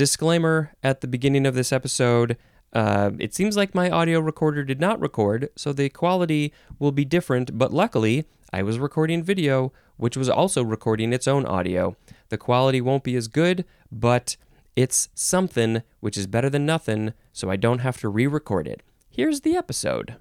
disclaimer at the beginning of this episode. Uh, it seems like my audio recorder did not record, so the quality will be different, but luckily, I was recording video, which was also recording its own audio. The quality won't be as good, but it's something which is better than nothing, so I don't have to re record it. Here's the episode.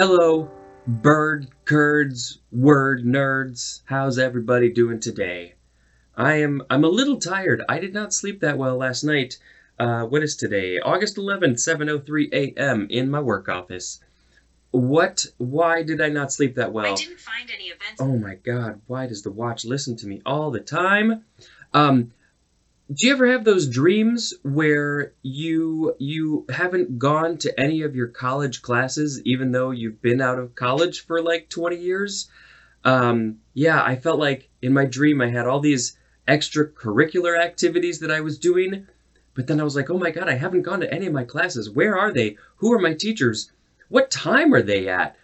Hello, bird curds, word nerds. How's everybody doing today? I am I'm a little tired. I did not sleep that well last night. Uh, what is today? August 11th, 7:03 a.m. in my work office. What? Why did I not sleep that well? I didn't find any events. Oh my god, why does the watch listen to me all the time? Um do you ever have those dreams where you you haven't gone to any of your college classes even though you've been out of college for like 20 years? Um yeah, I felt like in my dream I had all these extracurricular activities that I was doing, but then I was like, "Oh my god, I haven't gone to any of my classes. Where are they? Who are my teachers? What time are they at?"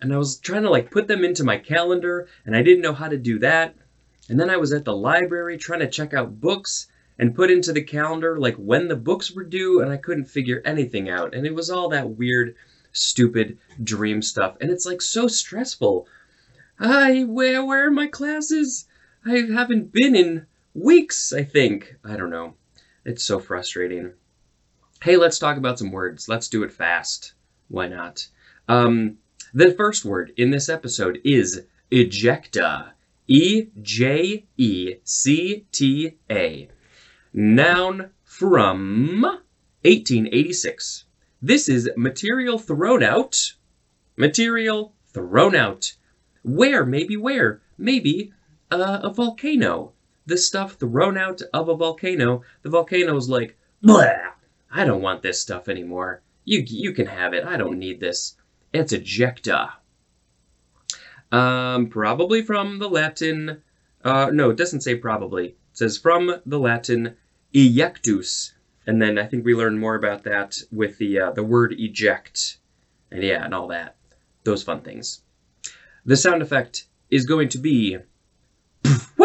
And I was trying to like put them into my calendar, and I didn't know how to do that. And then I was at the library trying to check out books and put into the calendar like when the books were due, and I couldn't figure anything out. And it was all that weird, stupid dream stuff. And it's like so stressful. I where where are my classes? I haven't been in weeks, I think. I don't know. It's so frustrating. Hey, let's talk about some words. Let's do it fast. Why not? Um, the first word in this episode is ejecta. E J E C T A. Noun from 1886. This is material thrown out. Material thrown out. Where? Maybe where? Maybe uh, a volcano. The stuff thrown out of a volcano. The volcano's like, blah. I don't want this stuff anymore. You you can have it. I don't need this. It's ejecta. Um, probably from the Latin. Uh, no, it doesn't say probably. It says from the Latin ejectus, and then I think we learn more about that with the uh, the word eject, and yeah, and all that, those fun things. The sound effect is going to be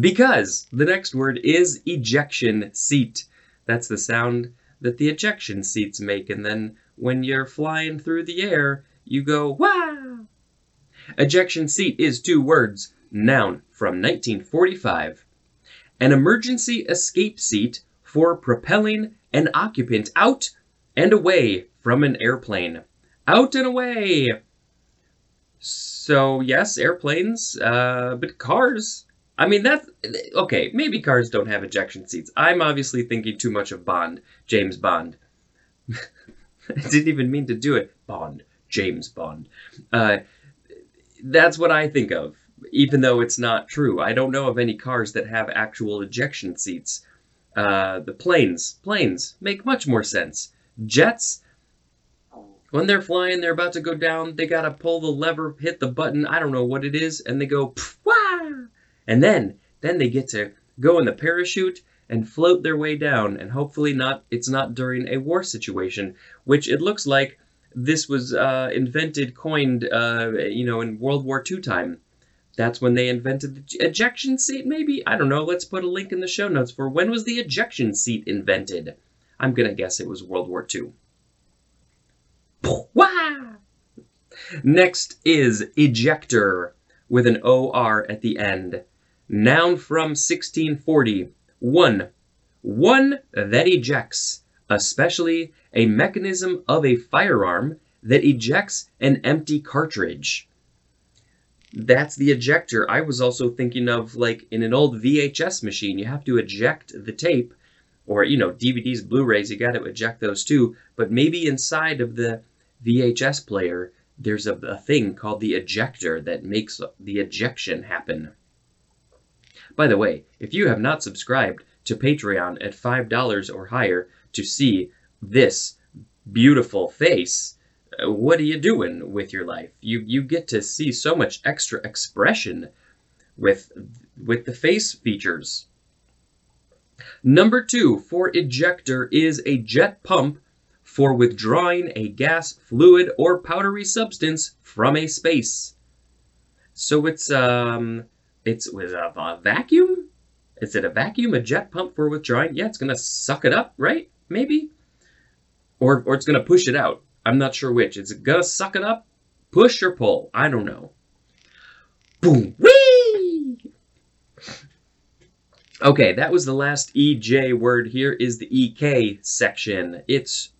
because the next word is ejection seat. That's the sound that the ejection seats make, and then when you're flying through the air, you go wah. Ejection seat is two words, noun from 1945 an emergency escape seat for propelling an occupant out and away from an airplane. Out and away! So, yes, airplanes, uh, but cars. I mean, that's okay. Maybe cars don't have ejection seats. I'm obviously thinking too much of Bond, James Bond. I didn't even mean to do it. Bond, James Bond. Uh, that's what I think of even though it's not true. I don't know of any cars that have actual ejection seats. Uh, the planes, planes make much more sense. Jets, when they're flying, they're about to go down. They gotta pull the lever, hit the button. I don't know what it is, and they go wah, and then then they get to go in the parachute and float their way down. And hopefully not. It's not during a war situation, which it looks like this was uh, invented, coined, uh, you know, in World War II time. That's when they invented the ejection seat, maybe? I don't know. Let's put a link in the show notes for when was the ejection seat invented. I'm going to guess it was World War II. Next is ejector with an OR at the end. Noun from 1640. One. One that ejects, especially a mechanism of a firearm that ejects an empty cartridge that's the ejector. I was also thinking of like in an old VHS machine, you have to eject the tape, or you know, DVDs, Blu-rays, you got to eject those too. But maybe inside of the VHS player, there's a, a thing called the ejector that makes the ejection happen. By the way, if you have not subscribed to Patreon at $5 or higher to see this beautiful face, what are you doing with your life? You you get to see so much extra expression with with the face features. Number two for ejector is a jet pump for withdrawing a gas, fluid, or powdery substance from a space. So it's um, it's with a, a vacuum. Is it a vacuum, a jet pump for withdrawing? Yeah, it's gonna suck it up, right? Maybe, or or it's gonna push it out. I'm not sure which. It's gonna suck it up, push or pull. I don't know. Boom, wee. Okay, that was the last EJ word. Here is the EK section. It's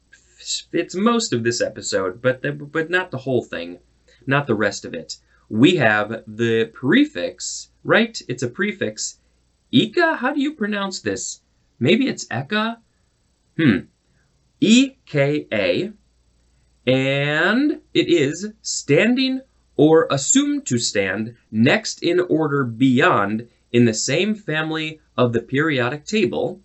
it's most of this episode, but the, but not the whole thing, not the rest of it. We have the prefix, right? It's a prefix. Eka, how do you pronounce this? Maybe it's Eka? Hmm. E K A. And it is standing or assumed to stand next in order beyond in the same family of the periodic table.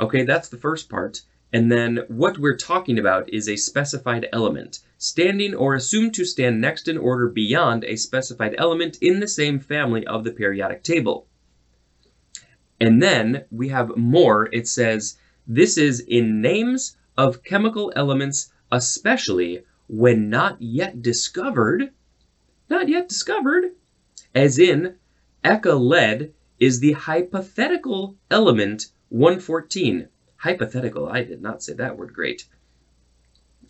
Okay, that's the first part. And then what we're talking about is a specified element, standing or assumed to stand next in order beyond a specified element in the same family of the periodic table. And then we have more. It says, this is in names of chemical elements, especially when not yet discovered. Not yet discovered. As in, Eka lead is the hypothetical element 114. Hypothetical, I did not say that word great.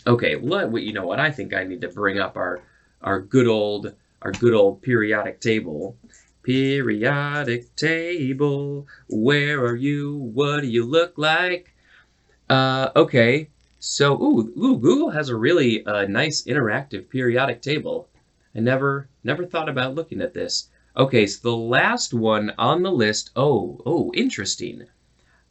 Okay, well, you know what? I think I need to bring up our our good old our good old periodic table. Periodic table, where are you? What do you look like? Uh, okay, so ooh, ooh, Google has a really uh, nice interactive periodic table. I never never thought about looking at this. Okay, so the last one on the list. Oh, oh, interesting.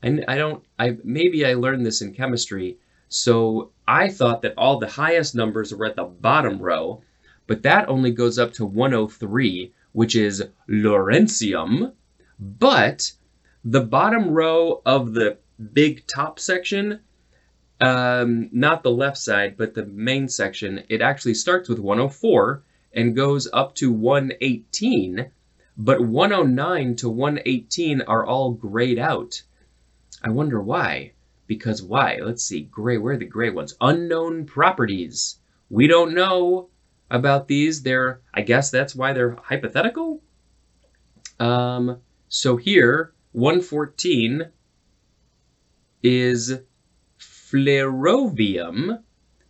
And I don't. I maybe I learned this in chemistry. So I thought that all the highest numbers were at the bottom row, but that only goes up to 103, which is Lawrencium. But the bottom row of the big top section, um, not the left side, but the main section, it actually starts with 104 and goes up to 118, but 109 to 118 are all grayed out. I wonder why. Because why? Let's see. Gray, where are the gray ones? Unknown properties. We don't know about these. They're, I guess that's why they're hypothetical. Um, so here, 114 is flerovium.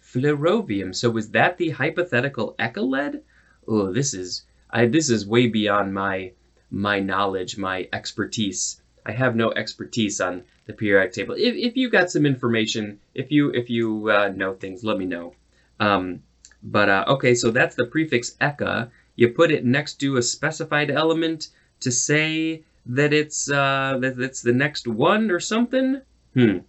Flerovium. So was that the hypothetical Eka lead? Oh, this is I, this is way beyond my my knowledge, my expertise. I have no expertise on the periodic table. If, if you got some information, if you if you uh, know things, let me know. Um, but uh, okay, so that's the prefix eka. You put it next to a specified element to say that it's uh, that it's the next one or something. Hmm.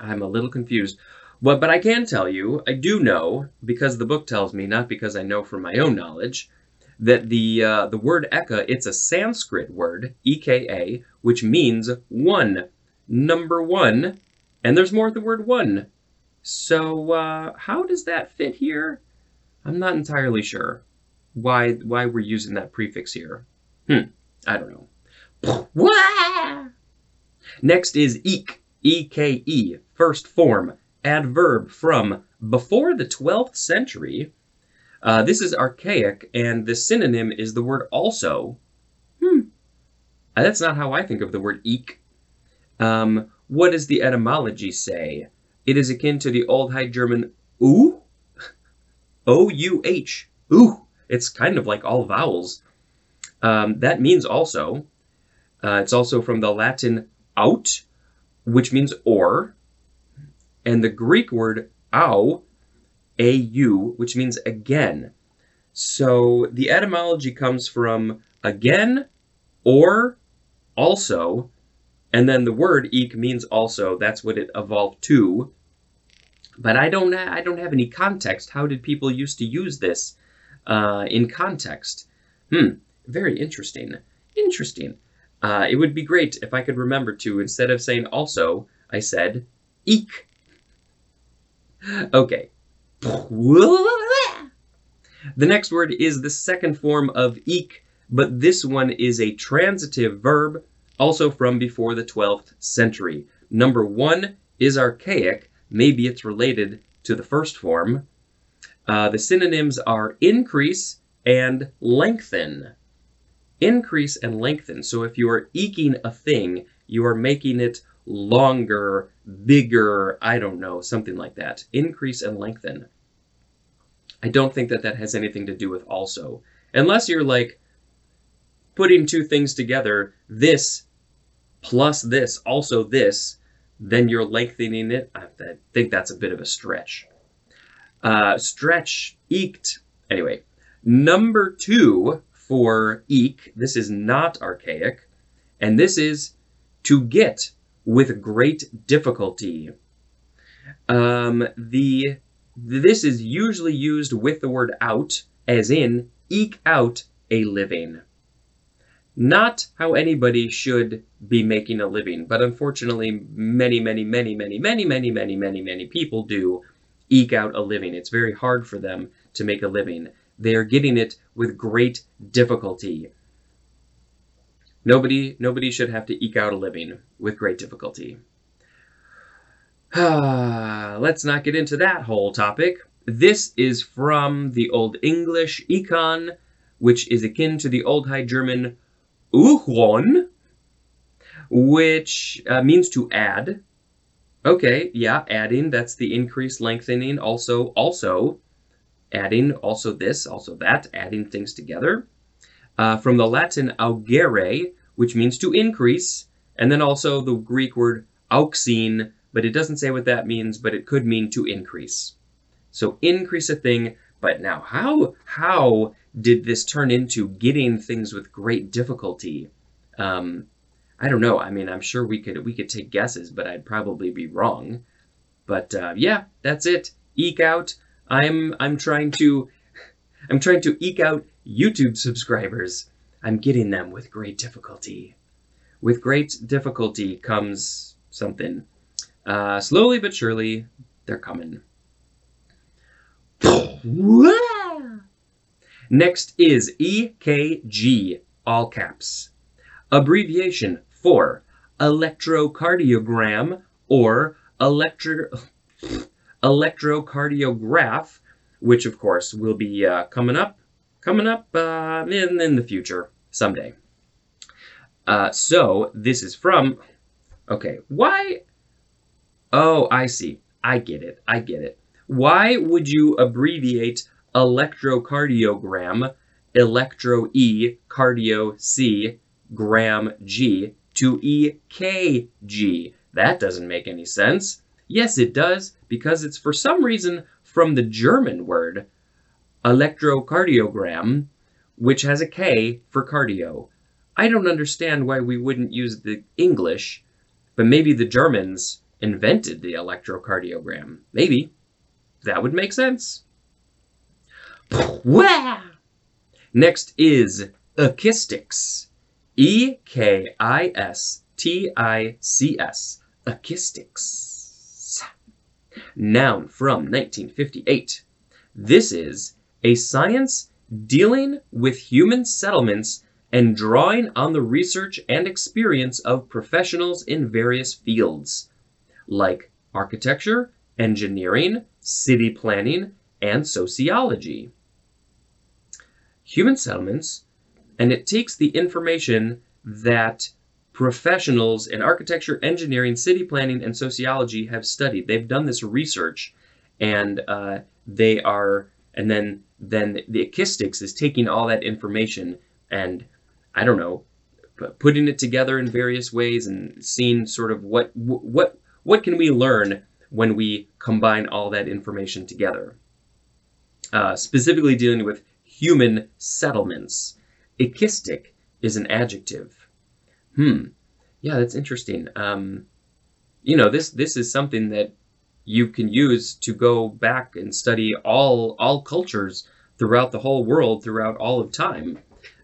I'm a little confused. Well, but I can tell you, I do know because the book tells me, not because I know from my own knowledge, that the uh, the word eka it's a Sanskrit word, eka, which means one, number one, and there's more of the word one. So uh, how does that fit here? I'm not entirely sure why why we're using that prefix here. Hmm, I don't know. Next is eke, E-K-E, first form, adverb from before the 12th century uh, this is archaic, and the synonym is the word also. Hmm. Uh, that's not how I think of the word eke. Um, what does the etymology say? It is akin to the Old High German ouh, O-U-H, ooh. It's kind of like all vowels. Um, that means also. Uh, it's also from the Latin aut, which means or, and the Greek word au, au, which means again. So the etymology comes from again or also, and then the word eke means also. That's what it evolved to. But I don't, I don't have any context. How did people used to use this uh, in context? Hmm, very interesting. Interesting. Uh, it would be great if I could remember to, instead of saying also, I said eke. Okay, the next word is the second form of eke, but this one is a transitive verb, also from before the 12th century. Number one is archaic, maybe it's related to the first form. Uh, the synonyms are increase and lengthen. Increase and lengthen. So if you are eking a thing, you are making it longer, bigger, I don't know, something like that. Increase and lengthen. I don't think that that has anything to do with also. Unless you're like putting two things together, this plus this, also this, then you're lengthening it. I think that's a bit of a stretch. Uh, stretch, eked. Anyway, number two for eke, this is not archaic, and this is to get with great difficulty. Um, the this is usually used with the word out, as in eke out a living. Not how anybody should be making a living, but unfortunately, many, many, many, many, many, many, many, many, many people do eke out a living. It's very hard for them to make a living. They are getting it with great difficulty. Nobody, nobody should have to eke out a living with great difficulty. Let's not get into that whole topic. This is from the Old English econ, which is akin to the Old High German Uchron, which uh, means to add. Okay, yeah, adding, that's the increase, lengthening, also, also, adding, also this, also that, adding things together. Uh, from the Latin augere, which means to increase, and then also the Greek word auxein, but it doesn't say what that means, but it could mean to increase. So increase a thing, but now how how did this turn into getting things with great difficulty? Um, I don't know. I mean, I'm sure we could we could take guesses, but I'd probably be wrong. But uh, yeah, that's it. Eke out. I'm I'm trying to I'm trying to eke out YouTube subscribers. I'm getting them with great difficulty. With great difficulty comes something. Uh, slowly but surely, they're coming. Next is EKG, all caps. Abbreviation for electrocardiogram or electro electrocardiograph, which of course will be uh, coming up, coming up uh, in in the future someday. Uh, so this is from. Okay, why Oh, I see. I get it. I get it. Why would you abbreviate electrocardiogram, electro E, cardio C, gram G to EKG? That doesn't make any sense. Yes, it does, because it's for some reason from the German word Elektrokardiogramm, which has a K for cardio. I don't understand why we wouldn't use the English, but maybe the Germans invented the electrocardiogram. Maybe. That would make sense. Next is ekistics. E K I S T I C S. Ekistics. Noun from 1958. This is a science dealing with human settlements and drawing on the research and experience of professionals in various fields like architecture, engineering, city planning, and sociology. Human settlements, and it takes the information that professionals in architecture, engineering, city planning, and sociology have studied. They've done this research, and uh, they are, and then then the ekistics is taking all that information and I don't know, putting it together in various ways and seeing sort of what what what can we learn when we combine all that information together? Uh, specifically dealing with human settlements. Ekistic is an adjective. Hmm. Yeah, that's interesting. Um, you know, this this is something that you can use to go back and study all all cultures throughout the whole world, throughout all of time.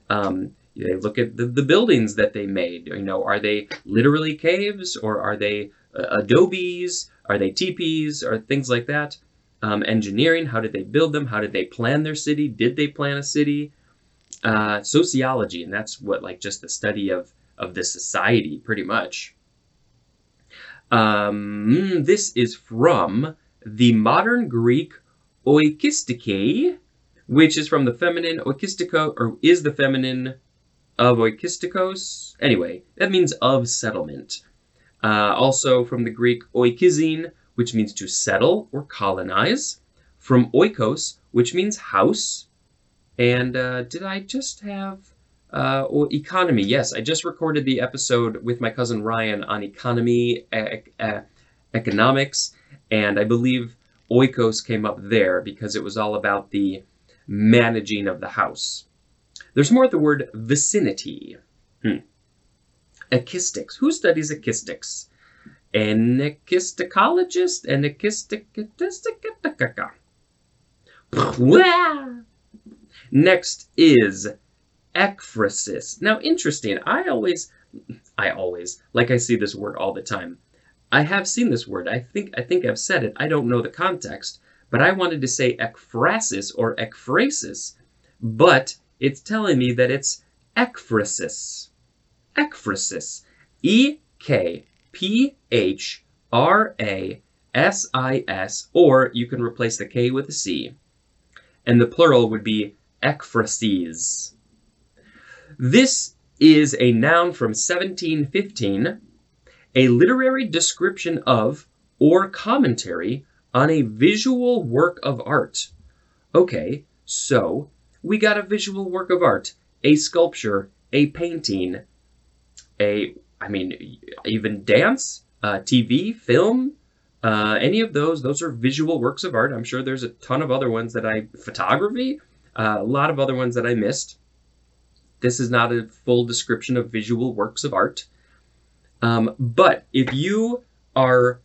Um, they look at the, the buildings that they made. You know, are they literally caves or are they uh, adobes? Are they teepees or things like that? Um, engineering, how did they build them? How did they plan their city? Did they plan a city? Uh, sociology, and that's what like just the study of of the society, pretty much. Um, this is from the modern Greek oikistike, which is from the feminine oikistiko, or is the feminine of oikistikos. Anyway, that means of settlement. Uh, also from the Greek oikizein, which means to settle or colonize. From oikos, which means house. And uh, did I just have uh, or economy? Yes, I just recorded the episode with my cousin Ryan on economy, e- e- economics, and I believe oikos came up there because it was all about the managing of the house. There's more at the word vicinity. Hmm. Who studies ekistics? An ekisticologist? An ekistic... Next is ekphrasis. Now, interesting. I always, I always, like I see this word all the time. I have seen this word. I think I think I've said it. I don't know the context, but I wanted to say ekphrasis or ekphrasis, but it's telling me that it's ekphrasis. Ekphrasis. E K P H R A S I S, or you can replace the K with a C. And the plural would be ekphrases. This is a noun from 1715, a literary description of or commentary on a visual work of art. Okay, so we got a visual work of art, a sculpture, a painting, a, I mean, even dance, uh, TV, film, uh, any of those, those are visual works of art. I'm sure there's a ton of other ones that I, photography, uh, a lot of other ones that I missed. This is not a full description of visual works of art. Um, but if you are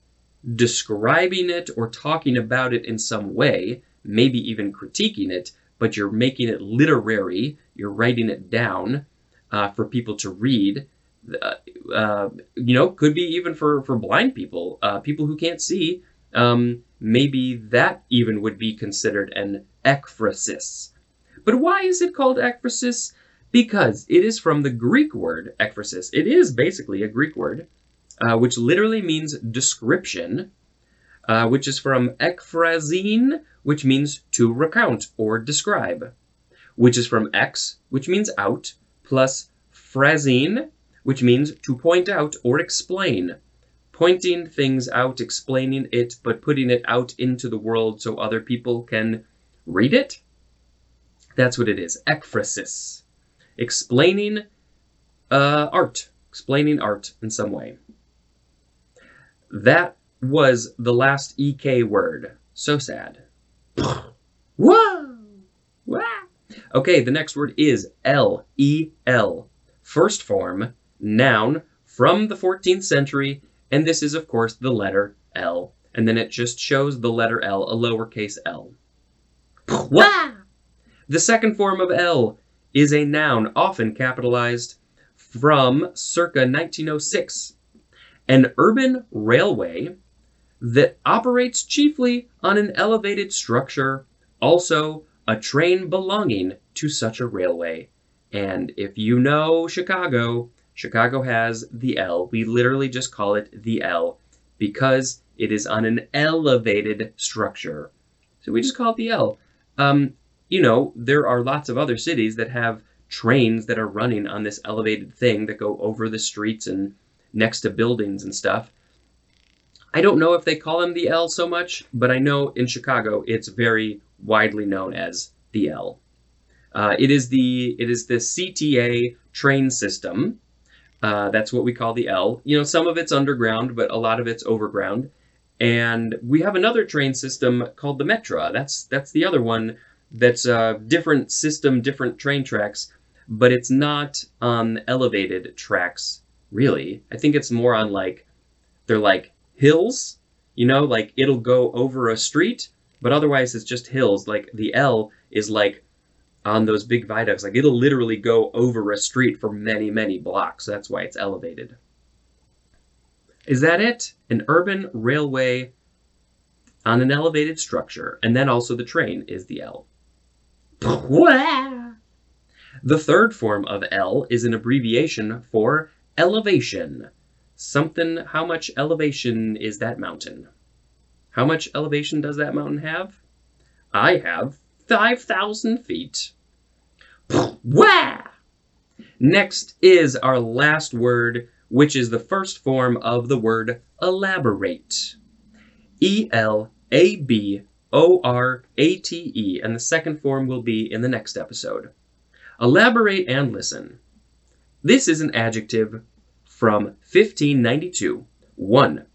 describing it or talking about it in some way, maybe even critiquing it, but you're making it literary, you're writing it down uh, for people to read, uh, uh, you know, could be even for, for blind people, uh, people who can't see, um, maybe that even would be considered an ekphrasis. But why is it called ekphrasis? Because it is from the Greek word ekphrasis. It is basically a Greek word, uh, which literally means description, uh, which is from ekphrazein, which means to recount or describe, which is from ex, which means out, plus phrazein, which means to point out or explain. Pointing things out, explaining it, but putting it out into the world so other people can read it. That's what it is. Ekphrasis. Explaining uh, art. Explaining art in some way. That was the last EK word. So sad. Whoa! Wah! Okay, the next word is L E L. First form, noun from the 14th century, and this is, of course, the letter L. And then it just shows the letter L, a lowercase l. Wah! The second form of L is a noun, often capitalized, from circa 1906. An urban railway that operates chiefly on an elevated structure, also a train belonging to such a railway. And if you know Chicago, Chicago has the L. We literally just call it the L because it is on an elevated structure. So we just call it the L. Um, you know, there are lots of other cities that have trains that are running on this elevated thing that go over the streets and next to buildings and stuff. I don't know if they call them the L so much, but I know in Chicago it's very widely known as the L. Uh, it is the it is the CTA train system. Uh, that's what we call the L. You know, some of it's underground, but a lot of it's overground. And we have another train system called the Metra. That's that's the other one that's a different system, different train tracks, but it's not on elevated tracks, really. I think it's more on like, they're like hills, you know, like it'll go over a street, but otherwise it's just hills. Like the L is like on those big viaducts, like it'll literally go over a street for many, many blocks. That's why it's elevated. Is that it? An urban railway on an elevated structure, and then also the train is the L. The third form of L is an abbreviation for elevation. something. How much elevation is that mountain? How much elevation does that mountain have? I have 5,000 feet. Next is our last word, which is the first form of the word elaborate. E L A B O R A T E, and the second form will be in the next episode. Elaborate and listen. This is an adjective from 1592. 1.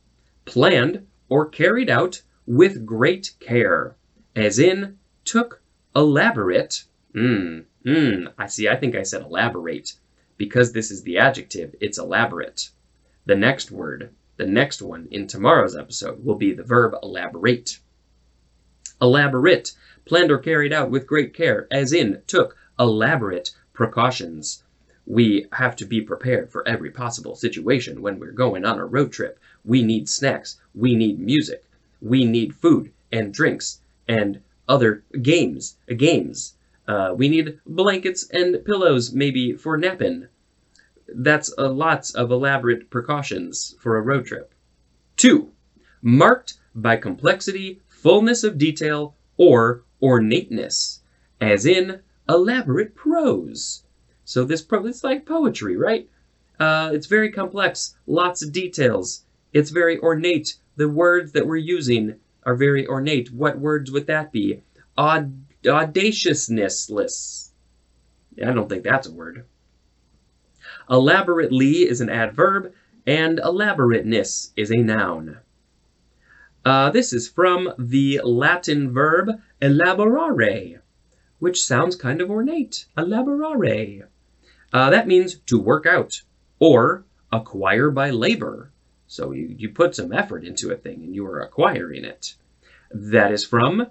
Planned or carried out with great care, as in took elaborate. Mmm, mmm, I see, I think I said elaborate. Because this is the adjective, it's elaborate. The next word, the next one in tomorrow's episode will be the verb elaborate. Elaborate, planned or carried out with great care, as in took elaborate precautions. We have to be prepared for every possible situation when we're going on a road trip. We need snacks, we need music, we need food and drinks and other games, games. Uh, we need blankets and pillows, maybe for napping. That's lots of elaborate precautions for a road trip. Two, marked by complexity, fullness of detail, or ornateness, as in elaborate prose. So this pro it's like poetry, right? Uh, it's very complex, lots of details. It's very ornate. The words that we're using are very ornate. What words would that be? Aud- audaciousnessless. I don't think that's a word. Elaborately is an adverb, and elaborateness is a noun. Uh, this is from the Latin verb elaborare, which sounds kind of ornate. Elaborare. Uh, that means to work out or acquire by labor. So you, you put some effort into a thing and you are acquiring it. That is from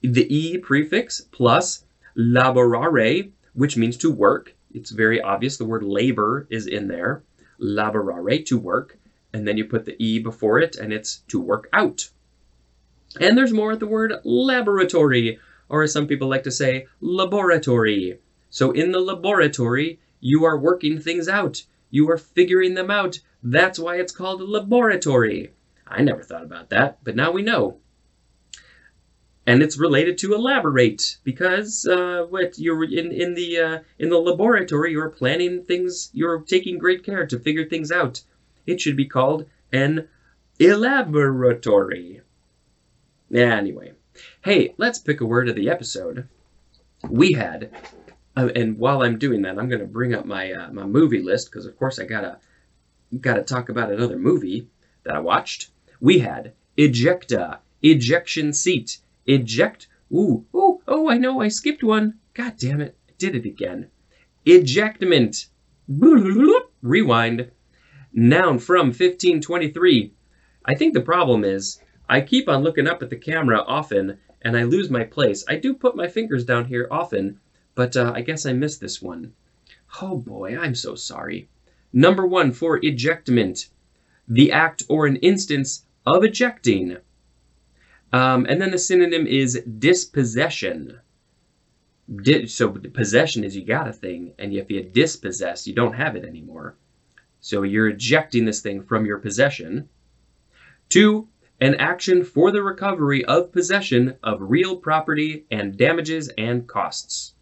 the e prefix plus laborare, which means to work. It's very obvious the word labor is in there. Laborare, to work. And then you put the e before it and it's to work out. And there's more at the word laboratory, or as some people like to say, laboratory. So in the laboratory, you are working things out. You are figuring them out. That's why it's called a laboratory. I never thought about that, but now we know. And it's related to elaborate because uh, what you're in in the uh, in the laboratory, you're planning things. You're taking great care to figure things out. It should be called an elaboratory. Anyway. Hey, let's pick a word of the episode. We had, uh, and while I'm doing that, I'm going to bring up my uh, my movie list because, of course, I gotta gotta talk about another movie that I watched. We had Ejecta, ejection seat, eject. Ooh, ooh, oh, I know, I skipped one. God damn it, did it again. Ejectment. Rewind. Noun from 1523. I think the problem is I keep on looking up at the camera often and I lose my place. I do put my fingers down here often, but uh, I guess I missed this one. Oh boy, I'm so sorry. Number one for ejectment, the act or an instance of ejecting. Um, and then the synonym is dispossession. Di- so possession is you got a thing, and if you dispossess, you don't have it anymore. So you're ejecting this thing from your possession. Two, an action for the recovery of possession of real property and damages and costs.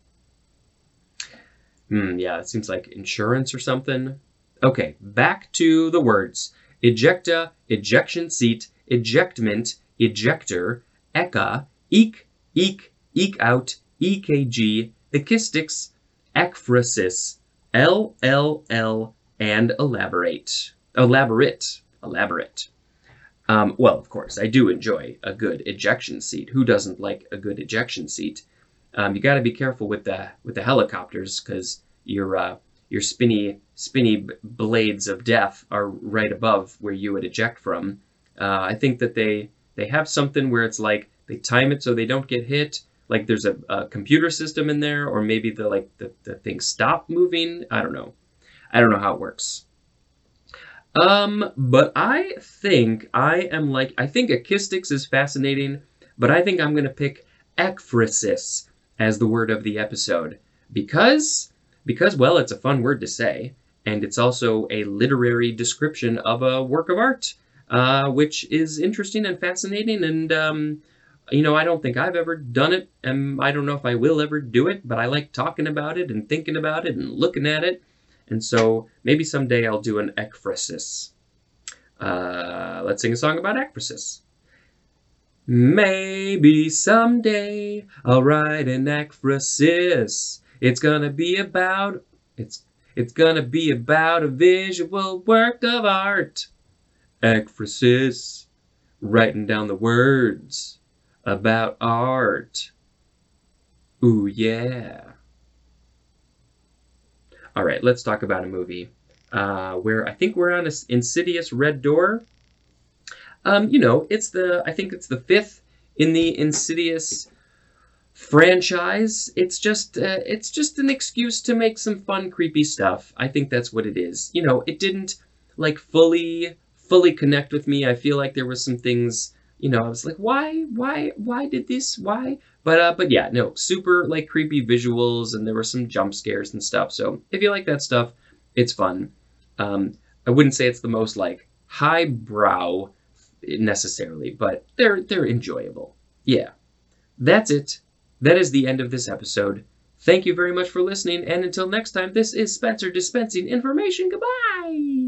Hmm, yeah, it seems like insurance or something. Okay, back to the words. Ejecta, ejection seat, ejectment, ejector, eka, eke, eek, eke out, EKG, ekistics, ekphrasis, LLL, and elaborate. Elaborate. Elaborate. Um, well, of course, I do enjoy a good ejection seat. Who doesn't like a good ejection seat? Um, you got to be careful with the with the helicopters because your uh, your spinny spinny blades of death are right above where you would eject from. Uh, I think that they they have something where it's like they time it so they don't get hit. Like there's a, a computer system in there, or maybe the like the, the things stop moving. I don't know. I don't know how it works. Um, but I think I am like, I think ekistics is fascinating, but I think I'm going to pick ekphrasis as the word of the episode because, because, well, it's a fun word to say, and it's also a literary description of a work of art, uh, which is interesting and fascinating. And um, you know, I don't think I've ever done it, and I don't know if I will ever do it, but I like talking about it and thinking about it and looking at it. And so maybe someday I'll do an ekphrasis. Uh, let's sing a song about ekphrasis. Maybe someday I'll write an ekphrasis. It's gonna be about it's it's gonna be about a visual work of art. Ekphrasis, writing down the words about art. Ooh yeah. All right, let's talk about a movie uh, where I think we're on an Insidious Red Door. Um, you know, it's the I think it's the fifth in the Insidious franchise. It's just uh, it's just an excuse to make some fun, creepy stuff. I think that's what it is. You know, it didn't like fully fully connect with me. I feel like there was some things. You know, I was like, why, why, why did this? Why? But uh, but yeah, no, super like creepy visuals, and there were some jump scares and stuff. So if you like that stuff, it's fun. Um, I wouldn't say it's the most like highbrow necessarily, but they're they're enjoyable. Yeah, that's it. That is the end of this episode. Thank you very much for listening, and until next time, this is Spencer dispensing information. Goodbye.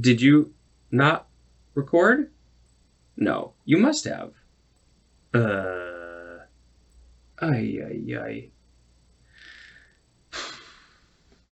Did you not record? No, you must have. Uh. Ay, ay, ay.